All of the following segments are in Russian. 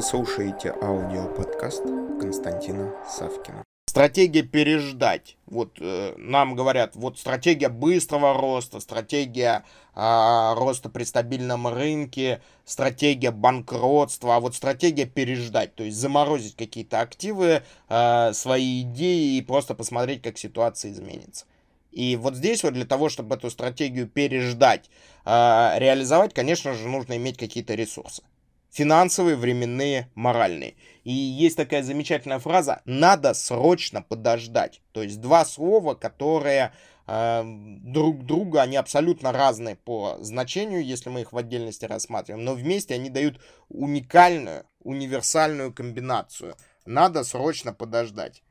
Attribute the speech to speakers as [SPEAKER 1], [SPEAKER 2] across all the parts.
[SPEAKER 1] Вы слушаете аудиоподкаст Константина Савкина.
[SPEAKER 2] Стратегия переждать. Вот э, нам говорят, вот стратегия быстрого роста, стратегия э, роста при стабильном рынке, стратегия банкротства, а вот стратегия переждать, то есть заморозить какие-то активы, э, свои идеи и просто посмотреть, как ситуация изменится. И вот здесь вот для того, чтобы эту стратегию переждать, э, реализовать, конечно же, нужно иметь какие-то ресурсы. Финансовые, временные, моральные. И есть такая замечательная фраза «надо срочно подождать». То есть два слова, которые э, друг друга, они абсолютно разные по значению, если мы их в отдельности рассматриваем, но вместе они дают уникальную, универсальную комбинацию. Надо срочно подождать.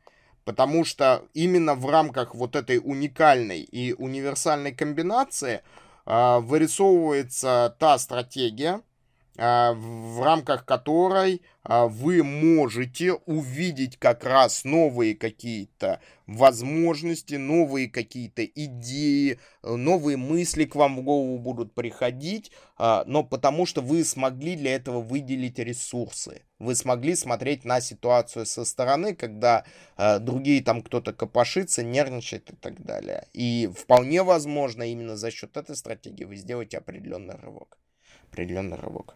[SPEAKER 2] Потому что именно в рамках вот этой уникальной и универсальной комбинации э, вырисовывается та стратегия, в рамках которой э, вы можете увидеть как раз новые какие-то возможности, новые какие-то идеи, новые мысли к вам в голову будут приходить, э, но потому что вы смогли для этого выделить ресурсы вы смогли смотреть на ситуацию со стороны, когда э, другие там кто-то копошится, нервничает и так далее. И вполне возможно, именно за счет этой стратегии вы сделаете определенный рывок. Определенный рывок.